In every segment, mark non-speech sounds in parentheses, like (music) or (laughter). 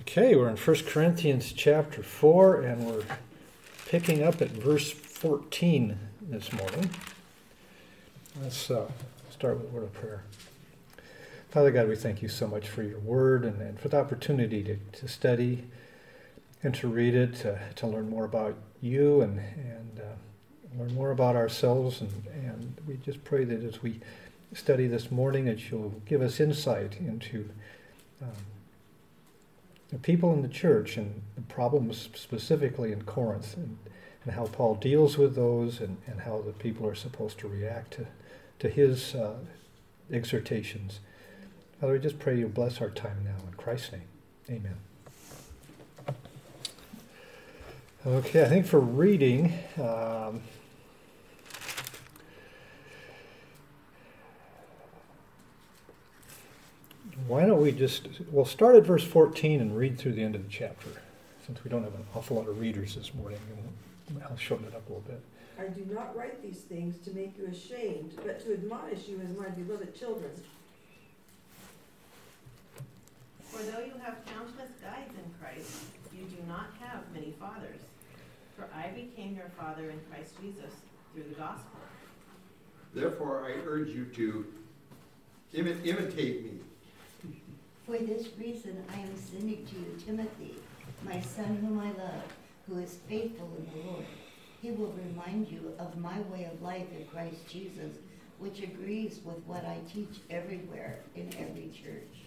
Okay, we're in 1 Corinthians chapter 4, and we're picking up at verse 14 this morning. Let's uh, start with a word of prayer. Father God, we thank you so much for your word and, and for the opportunity to, to study and to read it, to, to learn more about you and, and uh, learn more about ourselves. And, and we just pray that as we study this morning, that you'll give us insight into. Um, the people in the church and the problems specifically in Corinth and, and how Paul deals with those and, and how the people are supposed to react to, to his uh, exhortations. Father, we just pray you bless our time now in Christ's name. Amen. Okay, I think for reading, um, why don't we just, we'll start at verse 14 and read through the end of the chapter, since we don't have an awful lot of readers this morning, I'll shorten it up a little bit. I do not write these things to make you ashamed, but to admonish you as my beloved children. For though you have countless guides in Christ, you do not have many fathers. For I became your father in Christ Jesus through the gospel. Therefore, I urge you to imi- imitate me for this reason I am sending to you Timothy, my son whom I love, who is faithful in the Lord. He will remind you of my way of life in Christ Jesus, which agrees with what I teach everywhere in every church.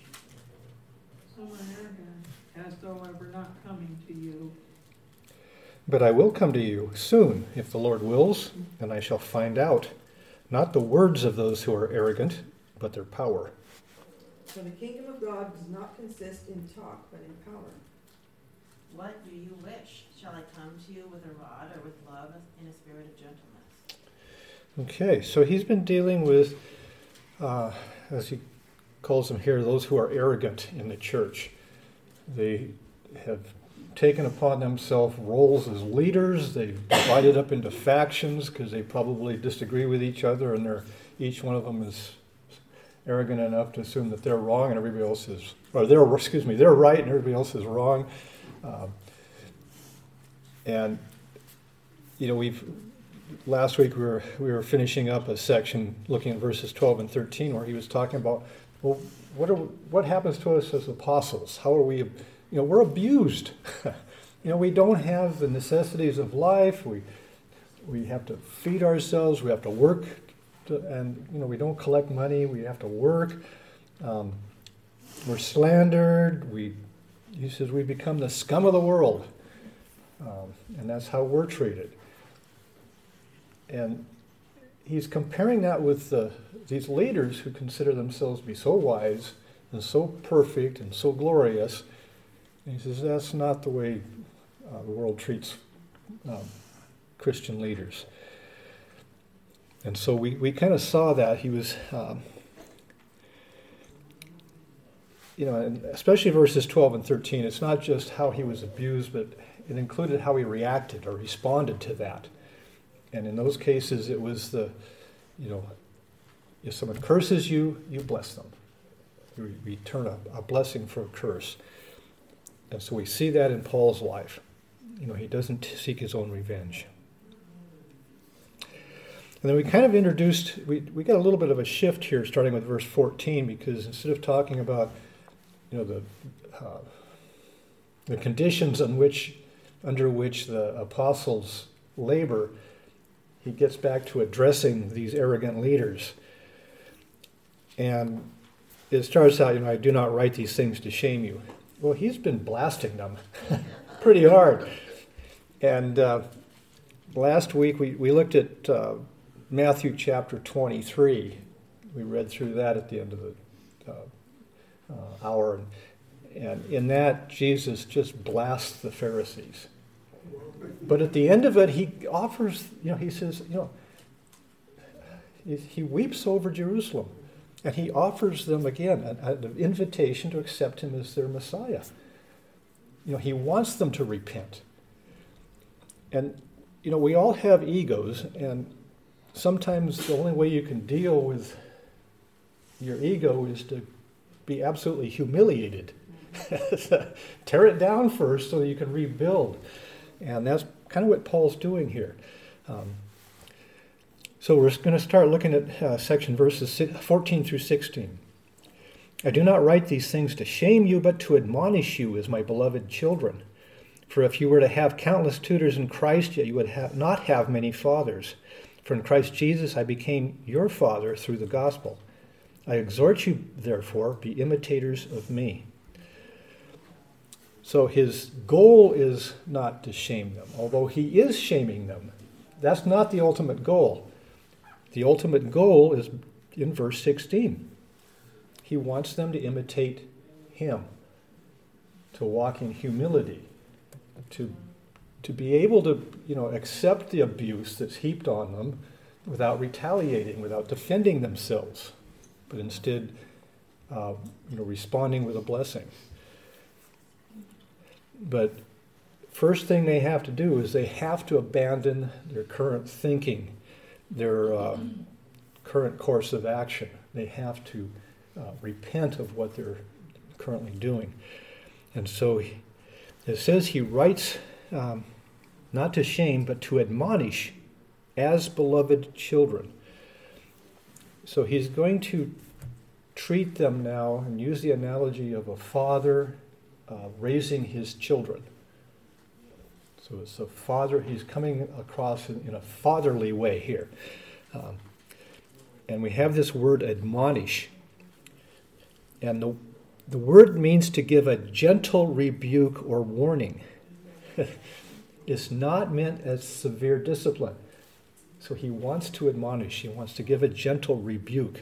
Some are arrogant, as though I were not coming to you. But I will come to you soon, if the Lord wills, and I shall find out not the words of those who are arrogant, but their power. For the kingdom of God does not consist in talk, but in power. What do you wish? Shall I come to you with a rod or with love in a spirit of gentleness? Okay, so he's been dealing with, uh, as he calls them here, those who are arrogant in the church. They have taken upon themselves roles as leaders. They've divided up into factions because they probably disagree with each other, and they're, each one of them is arrogant enough to assume that they're wrong and everybody else is, or they're, excuse me, they're right and everybody else is wrong. Um, and, you know, we've, last week we were, we were finishing up a section looking at verses 12 and 13 where he was talking about, well, what, are, what happens to us as apostles? How are we, you know, we're abused. (laughs) you know, we don't have the necessities of life. We, we have to feed ourselves. We have to work and you know we don't collect money. We have to work. Um, we're slandered. We, he says, we become the scum of the world, um, and that's how we're treated. And he's comparing that with the, these leaders who consider themselves to be so wise and so perfect and so glorious. And he says that's not the way uh, the world treats um, Christian leaders. And so we, we kind of saw that he was, um, you know, especially verses 12 and 13, it's not just how he was abused, but it included how he reacted or responded to that. And in those cases, it was the, you know, if someone curses you, you bless them. You return a, a blessing for a curse. And so we see that in Paul's life. You know, he doesn't seek his own revenge. And then we kind of introduced, we, we got a little bit of a shift here starting with verse 14 because instead of talking about, you know, the, uh, the conditions on which, under which the apostles labor, he gets back to addressing these arrogant leaders. And it starts out, you know, I do not write these things to shame you. Well, he's been blasting them (laughs) pretty hard. And uh, last week we, we looked at uh, Matthew chapter 23. We read through that at the end of the uh, uh, hour. And in that, Jesus just blasts the Pharisees. But at the end of it, he offers, you know, he says, you know, he weeps over Jerusalem. And he offers them again an, invitation to accept him as their Messiah. You know, he wants them to repent. And, you know, we all have egos, and sometimes the only way you can deal with your ego is to be absolutely humiliated (laughs) Tear it down first so you can rebuild. And that's kind of what Paul's doing here. Um, so we're going to start looking at uh, section verses 14 through 16. I do not write these things to shame you, but to admonish you as my beloved children. For if you were to have countless tutors in Christ, yet you would have, not have many fathers. For in Christ Jesus I became your father through the gospel. I exhort you, therefore, be imitators of me. So his goal is not to shame them, although he is shaming them. That's not the ultimate goal. The ultimate goal is in verse 16. He wants them to imitate him, to walk in humility, to, to be able to you know, accept the abuse that's heaped on them without retaliating, without defending themselves, but instead uh, you know, responding with a blessing. But first thing they have to do is they have to abandon their current thinking their uh, current course of action. They have to uh, repent of what they're currently doing. And so he, it says he writes um, not to shame, but to admonish as beloved children. So he's going to treat them now and use the analogy of a father uh, raising his children. So it's a father, he's coming across in, in a fatherly way here. Um, and we have this word admonish. And the, the word means to give a gentle rebuke or warning. (laughs) it's not meant as severe discipline. So he wants to admonish, he wants to give a gentle rebuke.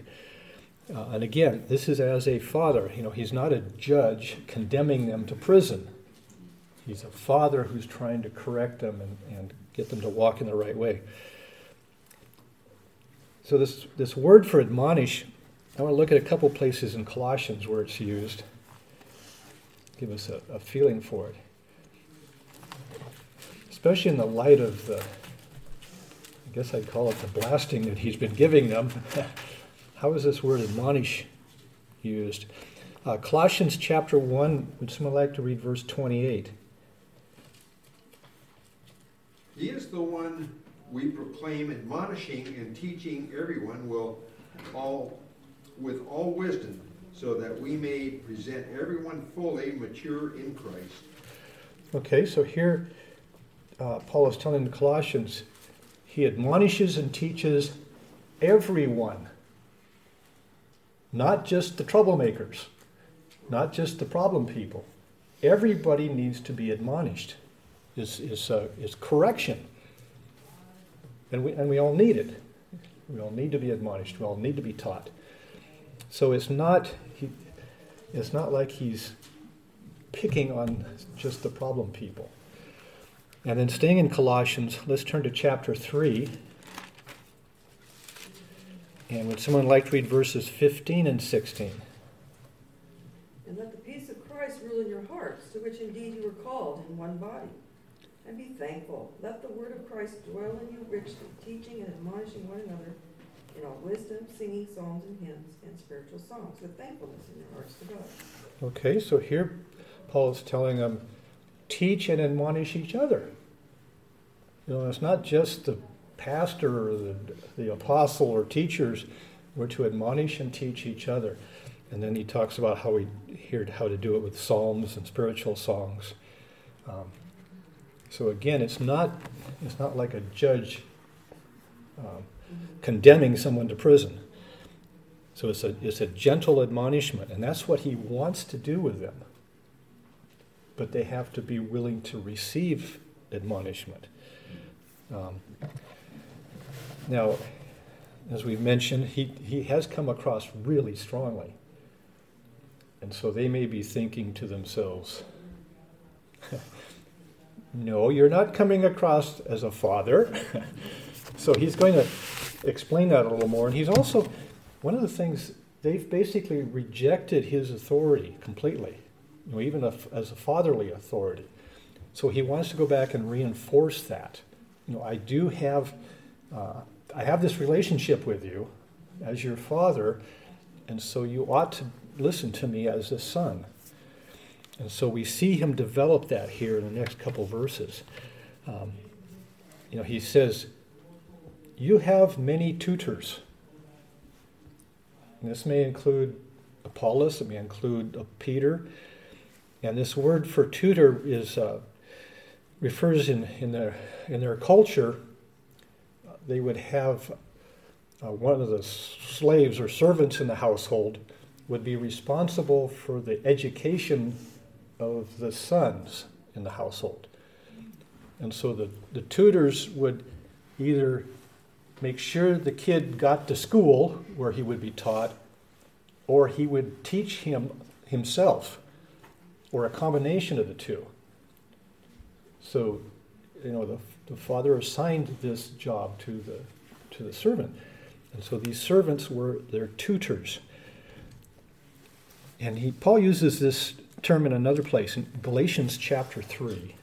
Uh, and again, this is as a father. You know, he's not a judge condemning them to prison. He's a father who's trying to correct them and, and get them to walk in the right way. So this, this word for admonish, I want to look at a couple places in Colossians where it's used. Give us a, a feeling for it. Especially in the light of the, I guess I'd call it the blasting that he's been giving them. (laughs) How is this word admonish used? Uh, Colossians chapter 1, would someone like to read verse 28? He is the one we proclaim, admonishing and teaching everyone will all with all wisdom, so that we may present everyone fully mature in Christ. Okay, so here uh, Paul is telling the Colossians he admonishes and teaches everyone, not just the troublemakers, not just the problem people. Everybody needs to be admonished is, is, uh, is correction. And we, and we all need it. We all need to be admonished. We all need to be taught. So it's not, he, it's not like he's picking on just the problem people. And then staying in Colossians, let's turn to chapter 3. And would someone like to read verses 15 and 16? And let the peace of Christ rule in your hearts, to which indeed you were called in one body and be thankful. Let the word of Christ dwell in you richly, teaching and admonishing one another in all wisdom, singing psalms and hymns and spiritual songs with thankfulness in your hearts to God. Okay, so here Paul is telling them, teach and admonish each other. You know, it's not just the pastor or the, the apostle or teachers. We're to admonish and teach each other. And then he talks about how we hear how to do it with psalms and spiritual songs. Um, so again, it's not, it's not like a judge um, condemning someone to prison. So it's a, it's a gentle admonishment, and that's what he wants to do with them. But they have to be willing to receive admonishment. Um, now, as we mentioned, he, he has come across really strongly. And so they may be thinking to themselves, (laughs) no, you're not coming across as a father. (laughs) so he's going to explain that a little more. And he's also, one of the things, they've basically rejected his authority completely, you know, even as a fatherly authority. So he wants to go back and reinforce that. You know, I do have, uh, I have this relationship with you as your father, and so you ought to listen to me as a son. And so we see him develop that here in the next couple verses. Um, you know, he says, You have many tutors. And this may include Apollos, it may include Peter. And this word for tutor is uh, refers in, in, their, in their culture, they would have uh, one of the slaves or servants in the household would be responsible for the education of the sons in the household. And so the, the tutors would either make sure the kid got to school where he would be taught, or he would teach him himself, or a combination of the two. So, you know, the, the father assigned this job to the, to the servant. And so these servants were their tutors. And he, Paul uses this term in another place in Galatians chapter 3.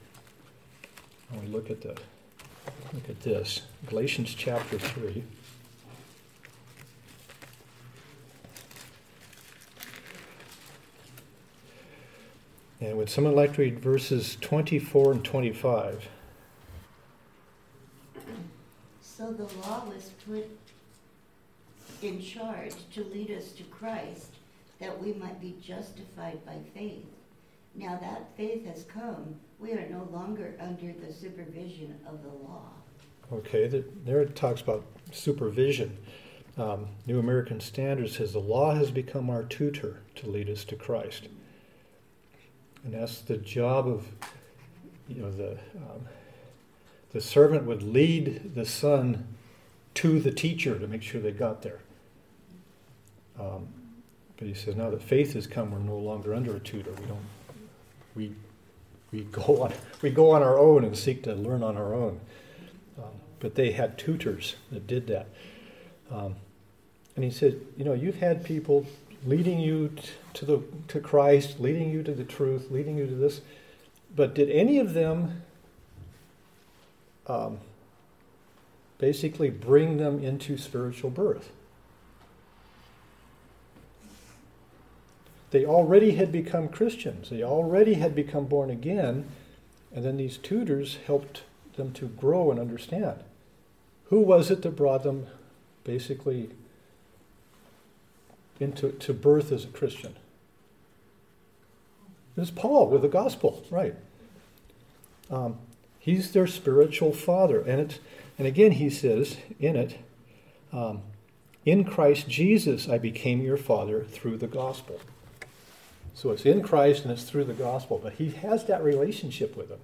When we look at the look at this, Galatians chapter 3. And would someone like to read verses 24 and 25? So the law was put in charge to lead us to Christ, that we might be justified by faith. Now that faith has come, we are no longer under the supervision of the law. Okay, there it talks about supervision. Um, New American Standard says the law has become our tutor to lead us to Christ. And that's the job of, you know, the, um, the servant would lead the son to the teacher to make sure they got there. Um, but he says now that faith has come, we're no longer under a tutor. We don't, we, we go on, we go on our own and seek to learn on our own. Um, but they had tutors that did that. Um, and he said, you know, you've had people leading you to the to Christ, leading you to the truth, leading you to this. But did any of them um, basically bring them into spiritual birth? They already had become Christians. They already had become born again, and then these tutors helped them to grow and understand. Who was it that brought them basically into to birth as a Christian? It was Paul with the gospel, right? Um, he's their spiritual father, and it, and again he says in it, um, in Christ Jesus I became your father through the gospel. So it's in Christ and it's through the gospel, but he has that relationship with them.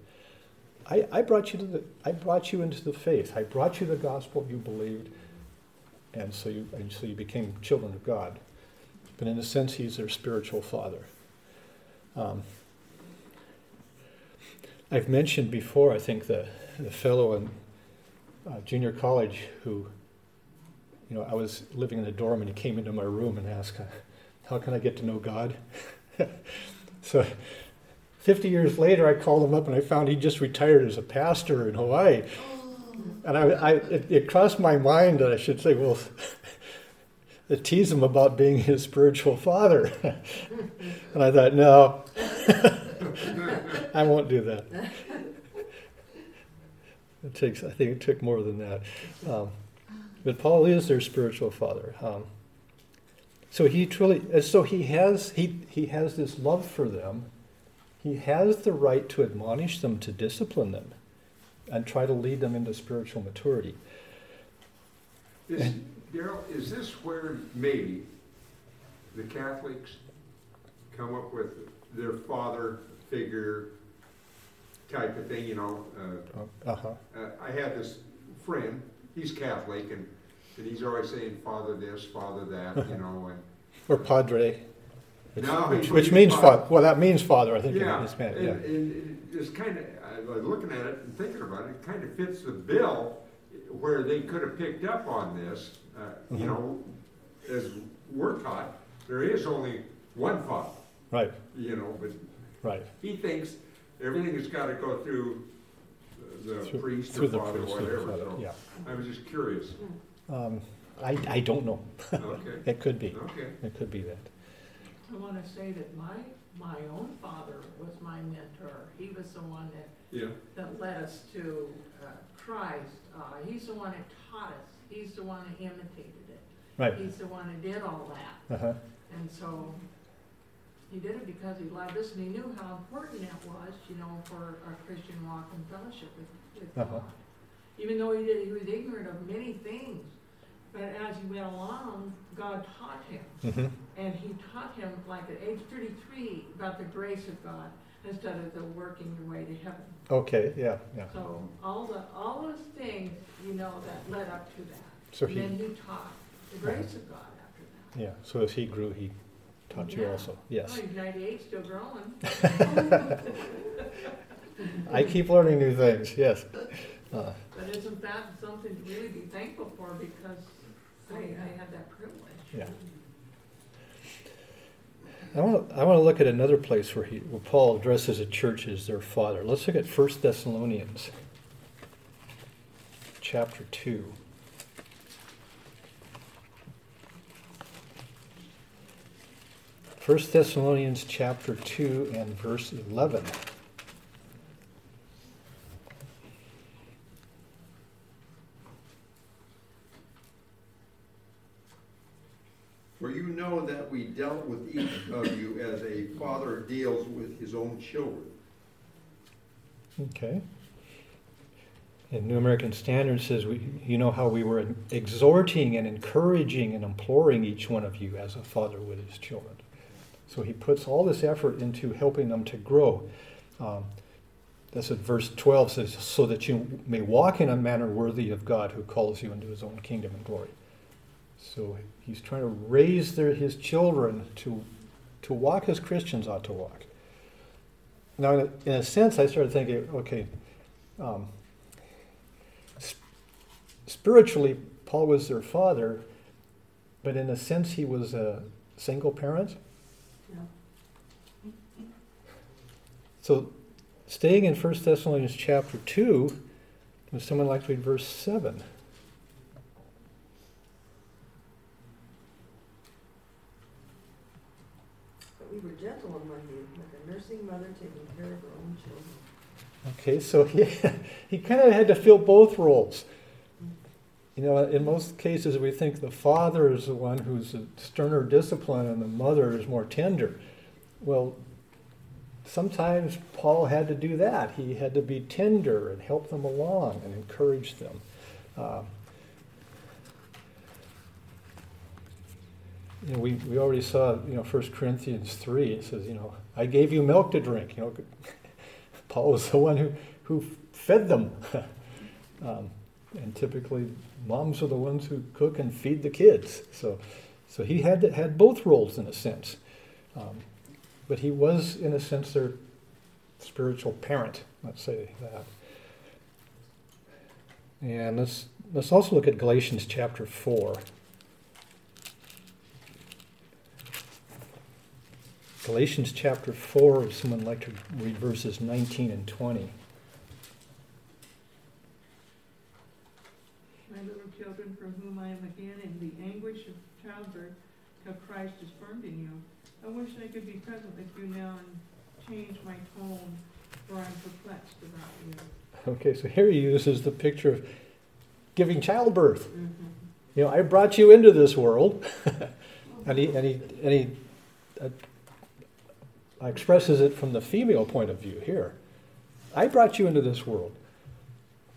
I, I brought you to the I brought you into the faith. I brought you the gospel you believed, and so you and so you became children of God. But in a sense, he's their spiritual father. Um, I've mentioned before, I think, the, the fellow in uh, junior college who, you know, I was living in a dorm and he came into my room and asked, How can I get to know God? (laughs) so 50 years later, I called him up and I found he just retired as a pastor in Hawaii. And I, I it, it crossed my mind that I should say, Well, to tease him about being his spiritual father. (laughs) and I thought, no, (laughs) I won't do that. It takes, I think it took more than that. Um, but Paul is their spiritual father. Um, so he truly, so he has, he, he has this love for them. He has the right to admonish them, to discipline them, and try to lead them into spiritual maturity. Daryl, is this where maybe the Catholics come up with their father figure type of thing, you know? Uh, Uh huh. uh, I had this friend, he's Catholic, and, and he's always saying, father this, father that, you know, and. Or padre. Which, No, which, which means father. Well, that means father, I think, Yeah, in and, Hispanic. Yeah. and it's kind of, looking at it and thinking about it, it kind of fits the bill where they could have picked up on this, uh, you know, as we're taught, there is only one father, Right, you know, but right. he thinks everything has got to go through the Through- priest through or the father or priest, through the whatever, father, so Yeah. I was just curious. Um, I, I don't know. Okay, (laughs) It could be. okay. It could be that. I wanna say that my my own father was my mentor. He was the one that, Yeah. that led us to uh, Christ. Uh, he's the one that taught us. He's the one that imitated it. Right. He's the one that did all that. Uh-huh. And so he did it because he loved us and he knew how important that was, you know, for our Christian walk and fellowship with, with Uh-huh. God. Even though he did, he was ignorant of many things, but as he went along, God taught him. hmm And he taught him, like at age 33, about the grace of God instead of the working your way to heaven. Okay, yeah, yeah. So all the all those things, you know, that led up to that. So and he, then he taught the grace of God after that. yeah, so as he grew, he taught you Yeah. also. Yes. Oh, he's 98, still growing. (laughs) (laughs) I keep learning new things, yes. Uh, But isn't that something to really be thankful for because I, I had that privilege? Yeah. I want, to, I want to look at another place where, he, where Paul addresses a church as their father. Let's look at 1 Thessalonians chapter 2. First Thessalonians chapter 2 and verse 11. For you know that we dealt with each of you as a father deals with his own children. Okay. And New American Standard says, we, you know how we were exhorting and encouraging and imploring each one of you as a father with his children. So he puts all this effort into helping them to grow. Um, that's what verse 12 says, so that you may walk in a manner worthy of God who calls you into his own kingdom and glory. So he's trying to raise their, his children to, to walk as Christians ought to walk. Now, in a, in a sense, I started thinking, okay, um, sp- spiritually, Paul was their father, but in a sense, he was a single parent. Yeah. So, staying in 1 Thessalonians chapter 2, would someone like to read verse 7? But we were gentle among you, like a nursing mother taking care of her own children. Okay, so he, (laughs) he kind of had to fill both roles. You know, in most cases, we think the father is the one who's a sterner discipline and the mother is more tender. Well, sometimes Paul had to do that. He had to be tender and help them along and encourage them. Um, you know, we, we already saw, you know, 1 Corinthians 3, it says, you know, I gave you milk to drink. You know, Paul was the one who, who fed them. (laughs) um, and typically, moms are the ones who cook and feed the kids. So, so he had, had both roles in a sense. Um, but he was, in a sense, their spiritual parent, let's say that. And let's, let's also look at Galatians chapter 4. Galatians chapter 4, if someone like to read verses 19 and 20. My little children, from whom I am again in the anguish of childbirth, till Christ is formed in you. I wish I could be present with you now and change my tone, for I'm perplexed about you. Okay, so here he uses the picture of giving childbirth. Mm-hmm. You know, I brought you into this world, (laughs) and he and he and he uh, expresses it from the female point of view here. I brought you into this world,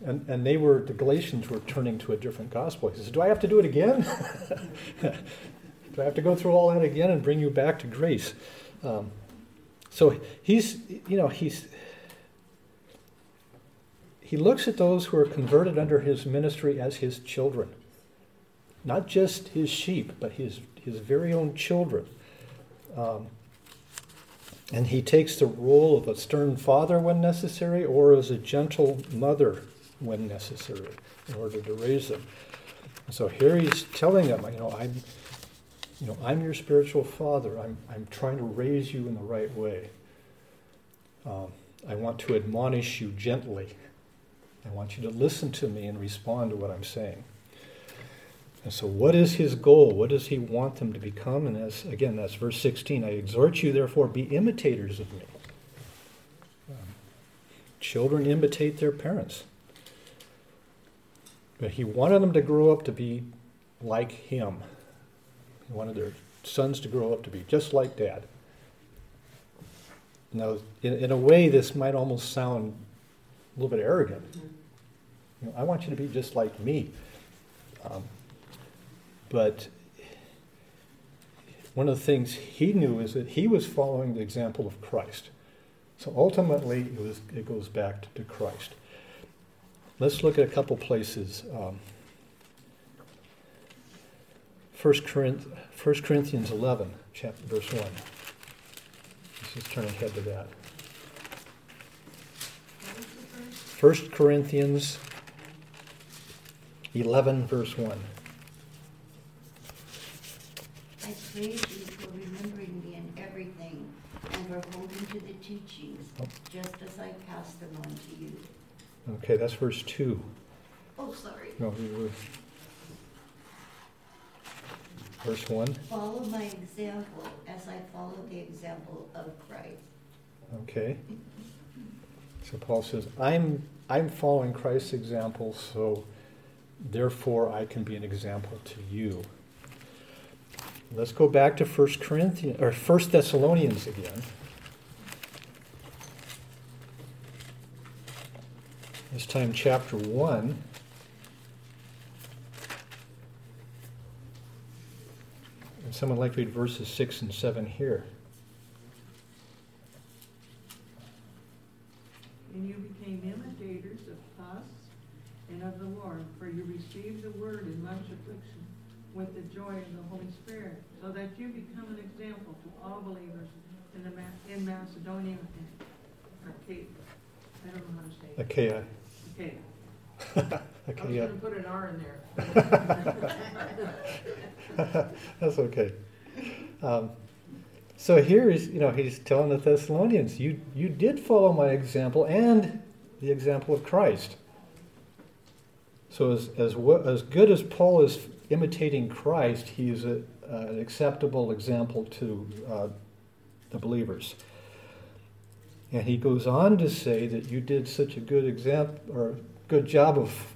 and and they were the Galatians were turning to a different gospel. He says, "Do I have to do it again? (laughs) do I have to go through all that again and bring you back to grace?" Um, so he's you know he's he looks at those who are converted under his ministry as his children. Not just his sheep, but his, his very own children. Um, and he takes the role of a stern father when necessary or as a gentle mother when necessary in order to raise them. So here he's telling them, you know, I'm, you know, I'm your spiritual father. I'm, I'm trying to raise you in the right way. Um, I want to admonish you gently. I want you to listen to me and respond to what I'm saying. And so, what is his goal? What does he want them to become? And as again, that's verse 16. I exhort you, therefore, be imitators of me. Um, children imitate their parents. But he wanted them to grow up to be like him. He wanted their sons to grow up to be just like dad. Now, in, in a way, this might almost sound a little bit arrogant. You know, I want you to be just like me. Um, but one of the things he knew is that he was following the example of Christ. So ultimately, it, was, it goes back to, Christ. Let's look at a couple places. Um, 1 Corinthians 11, chapter, verse 1. Let's just turn ahead to that. 1 Corinthians 11, verse 1. I praise you for remembering me in everything and for holding to the teachings, Oh. just as I pass them on to you. Okay, that's verse 2. Oh, sorry. No, were. Verse 1. Follow my example as I follow the example of Christ. Okay. So Paul says, I'm, I'm following Christ's example, so therefore I can be an example to you. Let's go back to 1 Corinthians or 1 Thessalonians again. This time chapter 1. And someone like to read verses 6 and 7 here. And you became imitators of us and of the Lord, for you received the word in much affliction with the joy of the Holy Spirit, so that you become an example to all believers in, the Ma- in Macedonia and Achaia. I don't know how to say it. Achaia. Achaia. Achaia. (laughs) I was Achaia. gonna put an R in there. (laughs) That's okay. Um, so here is, you know, he's telling the Thessalonians, you, you did follow my example and the example of Christ. So as, as, as good as Paul is imitating Christ, he's a, an acceptable example to uh, the believers. And he goes on to say that you did such a good example or good job of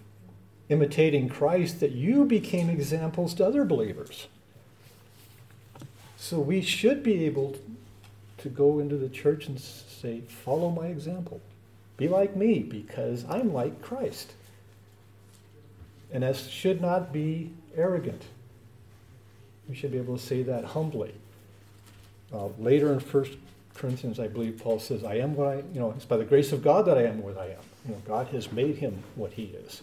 imitating Christ that you became examples to other believers. So we should be able to go into the church and say, Follow my example. Be like me because I'm like Christ. And that should not be arrogant. We should be able to say that humbly. Uh, later in 1 Corinthians, I believe Paul says, I am what I, you know, it's by the grace of God that I am what I am. You know, God has made him what he is.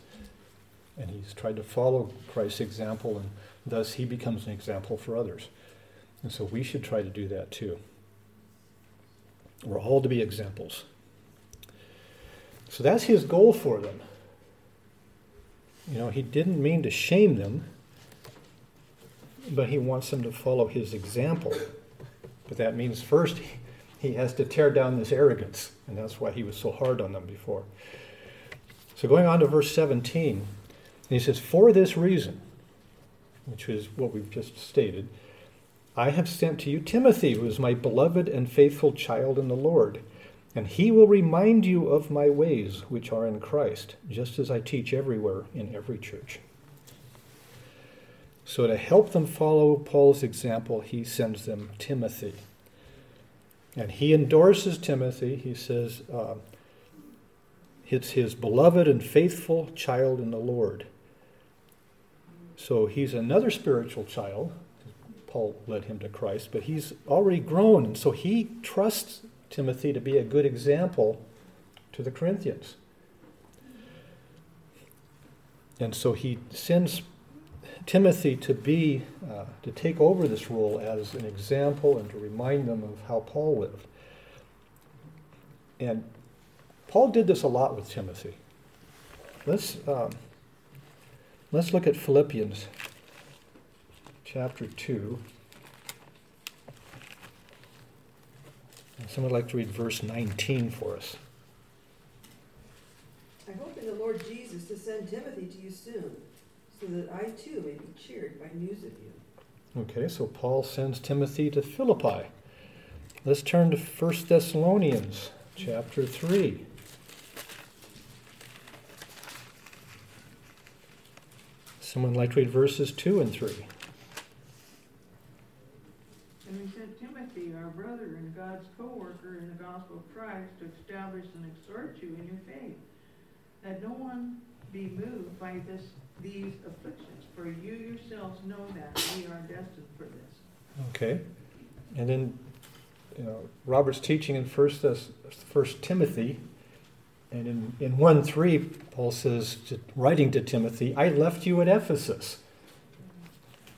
And he's tried to follow Christ's example, and thus he becomes an example for others. And so we should try to do that too. We're all to be examples. So that's his goal for them. You know, he didn't mean to shame them, but he wants them to follow his example. But that means first he has to tear down this arrogance, and that's why he was so hard on them before. So going on to verse 17, he says, For this reason, which is what we've just stated, I have sent to you Timothy, who is my beloved and faithful child in the Lord. And he will remind you of my ways, which are in Christ, just as I teach everywhere in every church. So, to help them follow Paul's example, he sends them Timothy. And he endorses Timothy. He says, uh, it's his beloved and faithful child in the Lord. So, he's another spiritual child. Paul led him to Christ, but he's already grown, and so he trusts Timothy to be a good example to the Corinthians. And so he sends Timothy to be, uh, to take over this role as an example and to remind them of how Paul lived. And Paul did this a lot with Timothy. Let's, um, let's look at Philippians chapter 2. Someone would like to read verse 19 for us. I hope in the Lord Jesus to send Timothy to you soon, so that I too may be cheered by news of you. Okay, so Paul sends Timothy to Philippi. Let's turn to 1 Thessalonians chapter 3. Someone like to read verses 2 and 3. And we sent Timothy, our brother and God's co-worker in the gospel of Christ, to establish and exhort you in your faith, that no one be moved by this, these afflictions, for you yourselves know that we are destined for this. Okay. And then you know, Robert's teaching in First, First Timothy, and in, in 1 3, Paul says, to, writing to Timothy, I left you at Ephesus.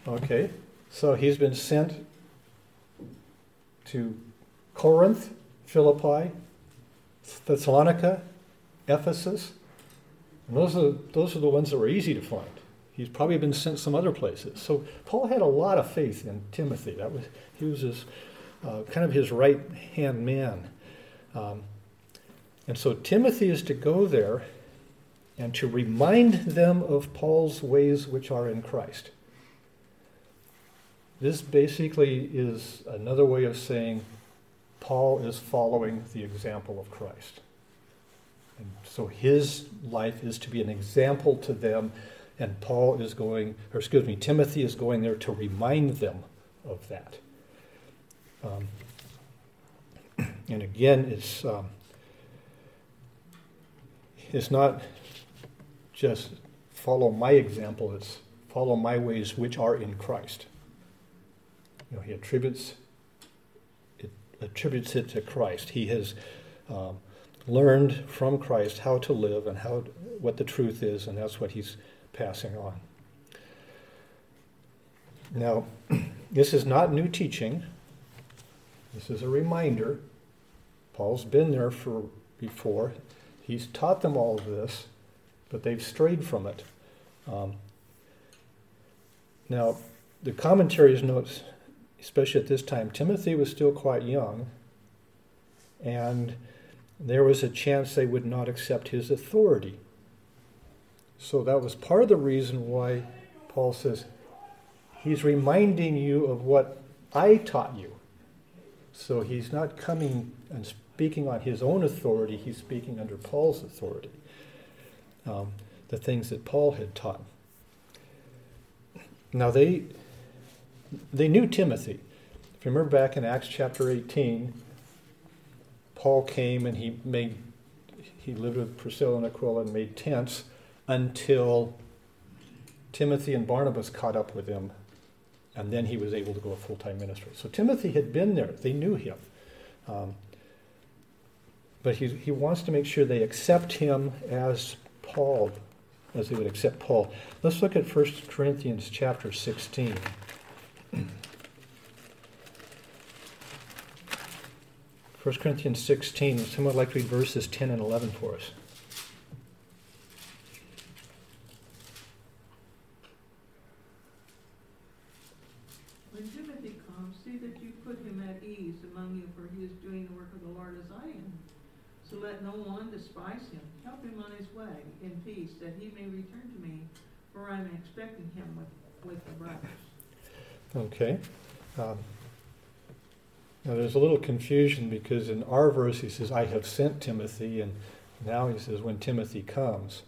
Okay, so he's been sent to Corinth, Philippi, Thessalonica, Ephesus. And those are, those are the ones that were easy to find. He's probably been sent some other places. So Paul had a lot of faith in Timothy. That was he was his uh, kind of his right hand man. Um, and so Timothy is to go there and to remind them of Paul's ways which are in Christ. This basically is another way of saying Paul is following the example of Christ. And so his life is to be an example to them, and Paul is going, or excuse me, Timothy is going there to remind them of that. Um, and again, it's um, it's not just follow my example, it's follow my ways which are in Christ. You know, he attributes it, attributes it to Christ. He has um, learned from Christ how to live and how what the truth is, and that's what he's passing on. Now, (clears throat) this is not new teaching. This is a reminder. Paul's been there for before. He's taught them all of this, but they've strayed from it. Um, now, the commentaries notes, especially at this time, Timothy was still quite young, and there was a chance they would not accept his authority. So that was part of the reason why Paul says, He's reminding you of what I taught you. So he's not coming and speaking on his own authority, he's speaking under Paul's authority. Um, the things that Paul had taught. Now they they knew Timothy. If you remember back in Acts chapter 18, Paul came and he made he lived with Priscilla and Aquila and made tents until Timothy and Barnabas caught up with him, and then he was able to go a full time ministry. So Timothy had been there; they knew him, um, but he he wants to make sure they accept him as Paul, as they would accept Paul. Let's look at 1 Corinthians chapter sixteen. (clears throat) 1 Corinthians 16. Someone somewhat like to read verses 10 and 11 for us. When Timothy comes, see that you put him at ease among you, for he is doing the work of the Lord as I am. So let no one despise him. Help him on his way in peace, that he may return to me, for I am expecting him with, with the brothers. Okay. Um, now there's a little confusion because in our verse he says, I have sent Timothy, and now he says, when Timothy comes.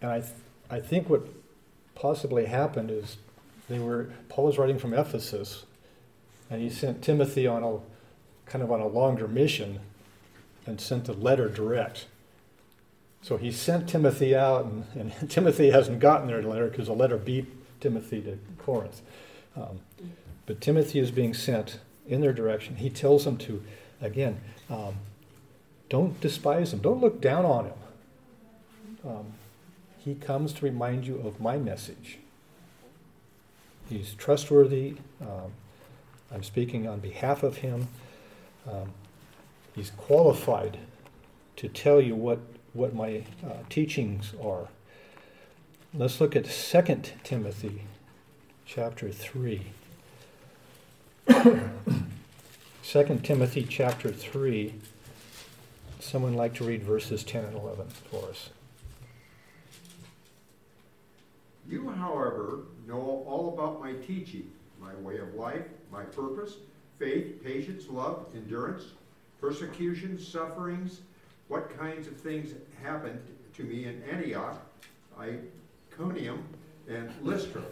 And I, th- I think what possibly happened is they were, Paul was writing from Ephesus, and he sent Timothy on a kind of on a longer mission and sent the letter direct. So he sent Timothy out, and, and (laughs) Timothy hasn't gotten their letter because the letter beat Timothy to Corinth. Um, but Timothy is being sent in their direction. He tells them to, again, um, don't despise him, don't look down on him. Um, he comes to remind you of my message. He's trustworthy. Um, I'm speaking on behalf of him. Um, he's qualified to tell you what, what my uh, teachings are. Let's look at 2 Timothy chapter 3. 2 Timothy chapter 3. Someone like to read verses 10 and 11 for us. You, however, know all about my teaching, my way of life, my purpose, faith, patience, love, endurance, persecutions, sufferings, what kinds of things happened to me in Antioch, Iconium, and Lystra.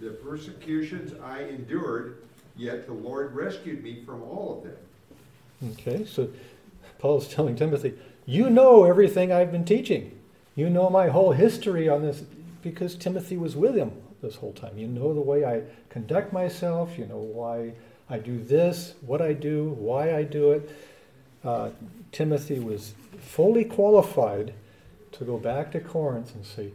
The persecutions I endured, yet the Lord rescued me from all of them. Okay, so Paul's telling Timothy, You know everything I've been teaching. You know my whole history on this because Timothy was with him this whole time. You know the way I conduct myself, you know why I do this, what I do, why I do it. Uh, Timothy was fully qualified to go back to Corinth and say,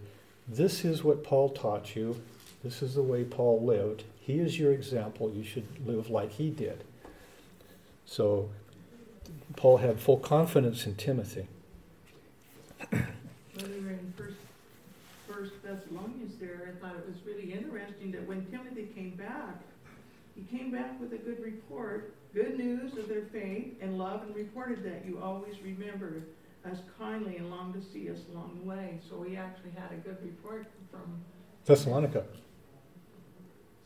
This is what Paul taught you. This is the way Paul lived. He is your example. You should live like he did. So Paul had full confidence in Timothy. When we were in First, First Thessalonians there, I thought it was really interesting that when Timothy came back, he came back with a good report, good news of their faith and love, and reported that you always remembered us kindly and longed to see us along the way. So he actually had a good report from. Thessalonica.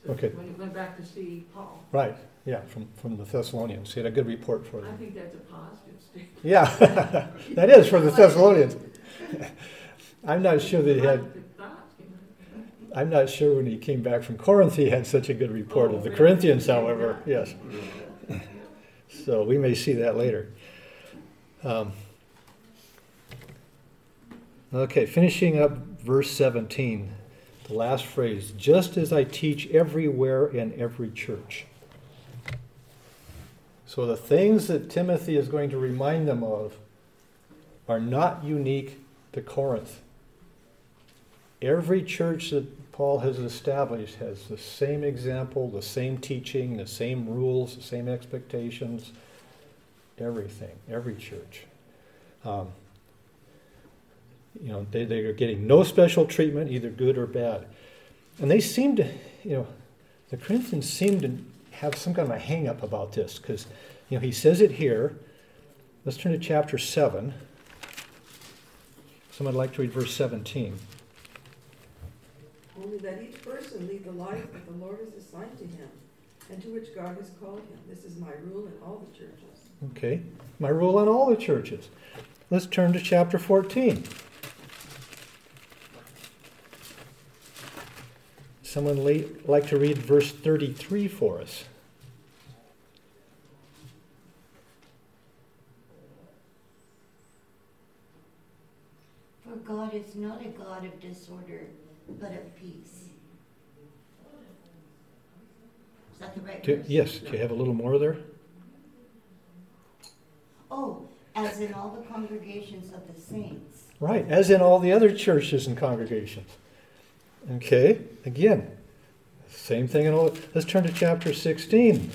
Okay. When he went back to see Paul. Right, yeah, from, from the Thessalonians. He had a good report for them. I think that's a positive statement. Yeah, (laughs) that is for the Thessalonians. (laughs) I'm not sure that he had, Positive thoughts, you know. I'm not sure when he came back from Corinth he had such a good report of the Oh, Corinthians, really? however, yes. So we may see that later. Um, okay, finishing up verse 17, the last phrase just as I teach everywhere in every church. So the things that Timothy is going to remind them of are not unique to Corinth. Every church that Paul has established has the same example, the same teaching, the same rules, the same expectations, everything, every church. Um, you know, they, they are getting no special treatment, either good or bad. And they seem to, you know, the Corinthians seem to have some kind of a hang up about this because, you know, he says it here. Let's turn to chapter 7. Someone would like to read verse 17. Only that each person lead the life that the Lord has assigned to him, and to which God has called him. This is my rule in all the churches. Okay, my rule in all the churches. Let's turn to chapter 14. Someone la- like to read verse 33 for us? For God is not a God of disorder, but of peace. Is that the right Do, yes, do you have a little more there? Oh, as in all the congregations of the saints. Right, as in all the other churches and congregations. Okay, again, same thing in all. Let's turn to chapter 16.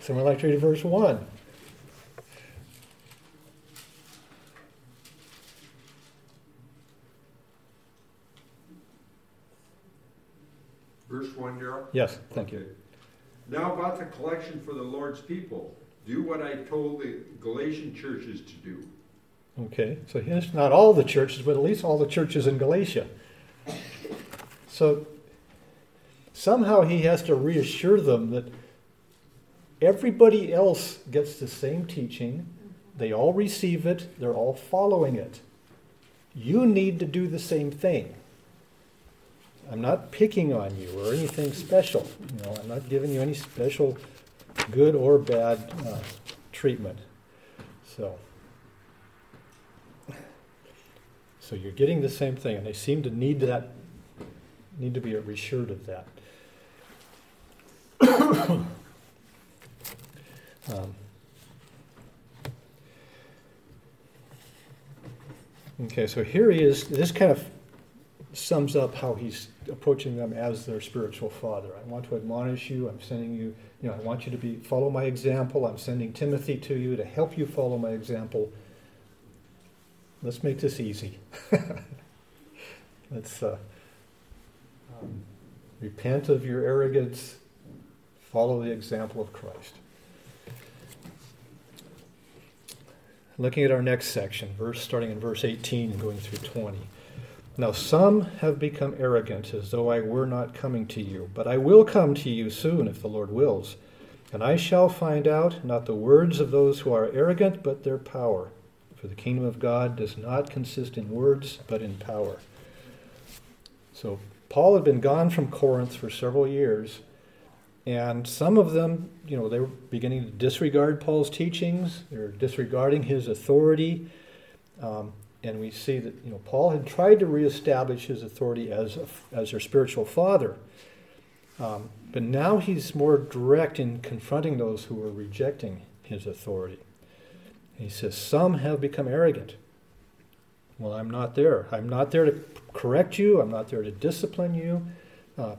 Someone like to read verse 1. Verse one, Daryl? Yes, thank you. Now about the collection for the Lord's people. Do what I told the Galatian churches to do. Okay, so here's not all the churches, but at least all the churches in Galatia. So somehow he has to reassure them that everybody else gets the same teaching, they all receive it, they're all following it. You need to do the same thing. I'm not picking on you or anything special. You know, I'm not giving you any special good or bad uh, treatment. So. So you're getting the same thing, and they seem to need that, need to be reassured of that. Um, okay, so here he is. This kind of sums up how he's approaching them as their spiritual father. I want to admonish you. I'm sending you, you know, I want you to be follow my example. I'm sending Timothy to you to help you follow my example. Let's make this easy. (laughs) Let's uh, um, repent of your arrogance, follow the example of Christ. Looking at our next section, verse starting in verse 18 and going through 20. Now some have become arrogant, as though I were not coming to you. But I will come to you soon, if the Lord wills. And I shall find out not the words of those who are arrogant, but their power. For the kingdom of God does not consist in words, but in power. So Paul had been gone from Corinth for several years, and some of them, you know, they were beginning to disregard Paul's teachings. They were disregarding his authority. Um, and we see that you know Paul had tried to reestablish his authority as a, as their spiritual father, um, but now he's more direct in confronting those who are rejecting his authority. He says, "Some have become arrogant." Well, I'm not there. I'm not there to correct you. I'm not there to discipline you. Uh,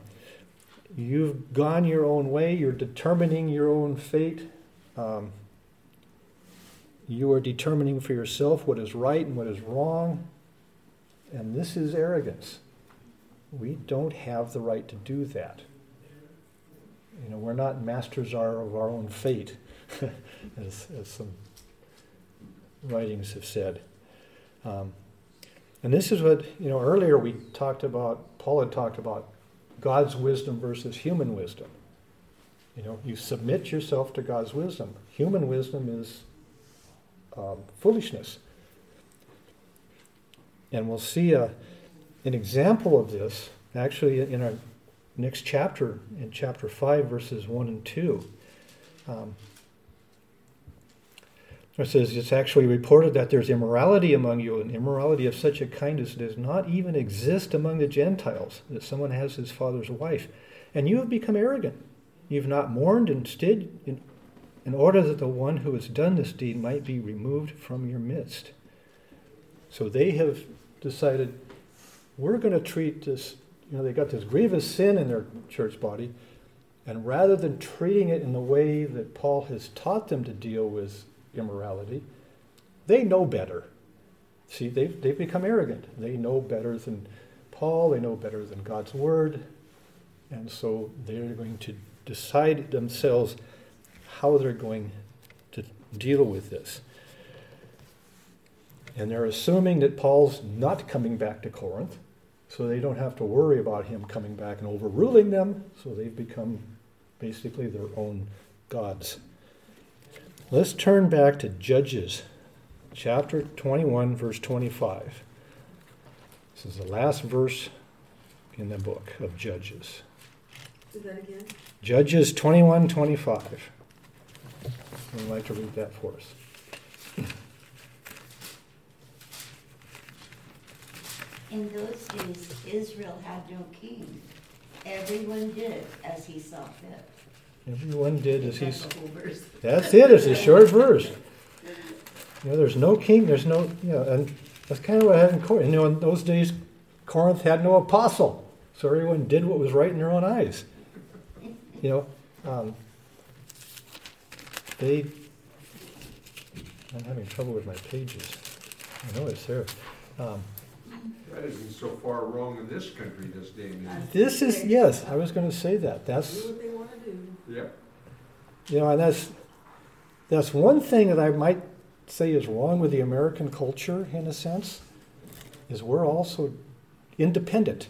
you've gone your own way. You're determining your own fate. Um, you are determining for yourself what is right and what is wrong. And this is arrogance. We don't have the right to do that. You know, we're not masters of our own fate, (laughs) as, as some writings have said. Um, and this is what, you know, earlier we talked about, Paul had talked about God's wisdom versus human wisdom. You know, you submit yourself to God's wisdom. Human wisdom is um, foolishness. And we'll see a, an example of this actually in our next chapter, in chapter 5, verses 1 and 2. Um, it says, It's actually reported that there's immorality among you, and immorality of such a kind as does not even exist among the Gentiles, that someone has his father's wife. And you have become arrogant. You've not mourned, instead, in order that the one who has done this deed might be removed from your midst. So they have decided, we're going to treat this, you know, they got this grievous sin in their church body, and rather than treating it in the way that Paul has taught them to deal with immorality, they know better. See, they've, they've become arrogant. They know better than Paul, they know better than God's word, and so they're going to decide themselves how they're going to deal with this. And they're assuming that Paul's not coming back to Corinth, so they don't have to worry about him coming back and overruling them, so they've become basically their own gods. Let's turn back to Judges chapter 21, verse 25. This is the last verse in the book of Judges. Do that again. Judges 21, 25. I'd like to read that for us. In those days, Israel had no king. Everyone did as he saw fit. Everyone did as he's. That's the whole verse. That's it. It's a short verse. You know, there's no king. There's no. You know, and that's kind of what happened in Corinth. You know, in those days, Corinth had no apostle, so everyone did what was right in their own eyes. You know, um, they. I'm having trouble with my pages. I know it's there. Um, That isn't so far wrong in this country this day and age. this is yes. I was going to say that. Do That's what they want to do. Yep. You know, and that's that's one thing that I might say is wrong with the American culture in a sense, is we're also independent.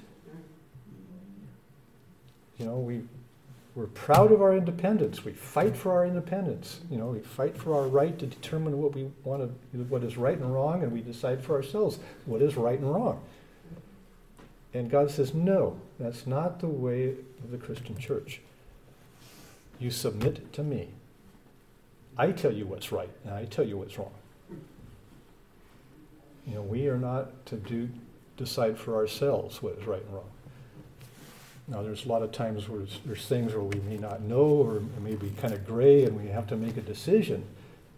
You know, we we're proud of our independence. We fight for our independence. You know, we fight for our right to determine what we want to, what is right and wrong, and we decide for ourselves what is right and wrong. And God says, no, that's not the way of the Christian church. You submit to me. I tell you what's right, and I tell you what's wrong. You know, we are not to do decide for ourselves what is right and wrong. Now, there's a lot of times where there's, things where we may not know, or it may be kind of gray, and we have to make a decision.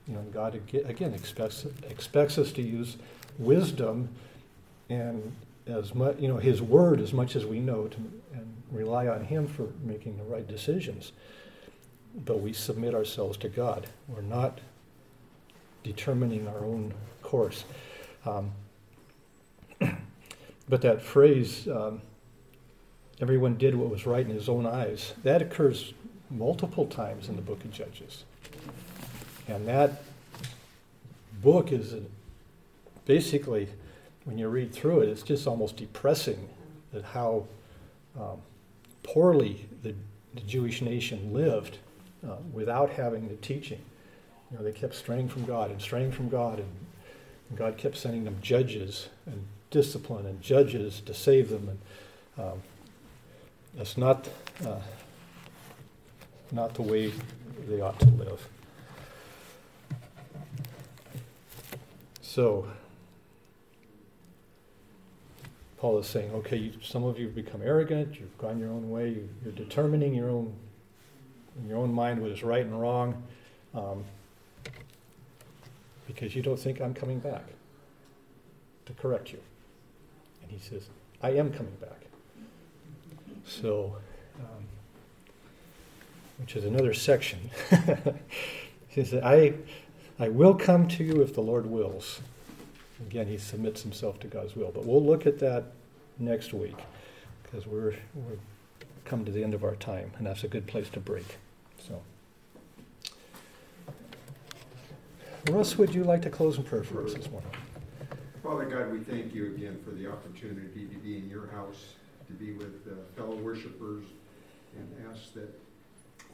You know, God again expects expects us to use wisdom and as much, you know, His Word as much as we know, to, and rely on Him for making the right decisions but we submit ourselves to God. We're not determining our own course. Um, (clears throat) but that phrase, um, everyone did what was right in his own eyes, that occurs multiple times in the book of Judges. And that book is a, basically when you read through it, it's just almost depressing at how um, poorly the, the Jewish nation lived uh, without having the teaching. You know, they kept straying from God and straying from God, and, and God kept sending them judges and discipline and judges to save them. And um, that's not uh, not the way they ought to live. So, Paul is saying, okay, you, some of you have become arrogant, you've gone your own way, you, you're determining your own, in your own mind what is right and wrong, um, because you don't think I'm coming back to correct you. And he says, I am coming back. So, um, which is another section. (laughs) he says, I, I will come to you if the Lord wills. Again, he submits himself to God's will. But we'll look at that next week because we're, we're come to the end of our time, and that's a good place to break. So, Russ, would you like to close in prayer for us this morning? Father God, we thank you again for the opportunity to be in your house, to be with uh, fellow worshipers, and ask that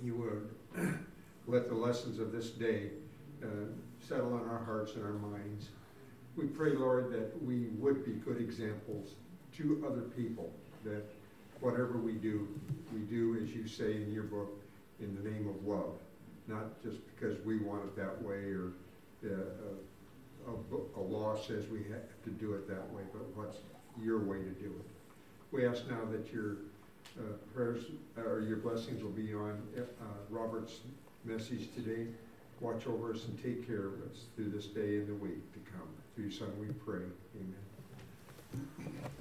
you would (clears throat) let the lessons of this day uh, settle on our hearts and our minds. We pray, Lord, that we would be good examples to other people, that whatever we do, we do, as you say in your book, in the name of love, not just because we want it that way or uh, a, a, a law says we have to do it that way, but what's your way to do it? We ask now that your uh, prayers or your blessings will be on uh, Robert's message today. Watch over us and take care of us through this day and the week to come. Through your son we pray. Amen.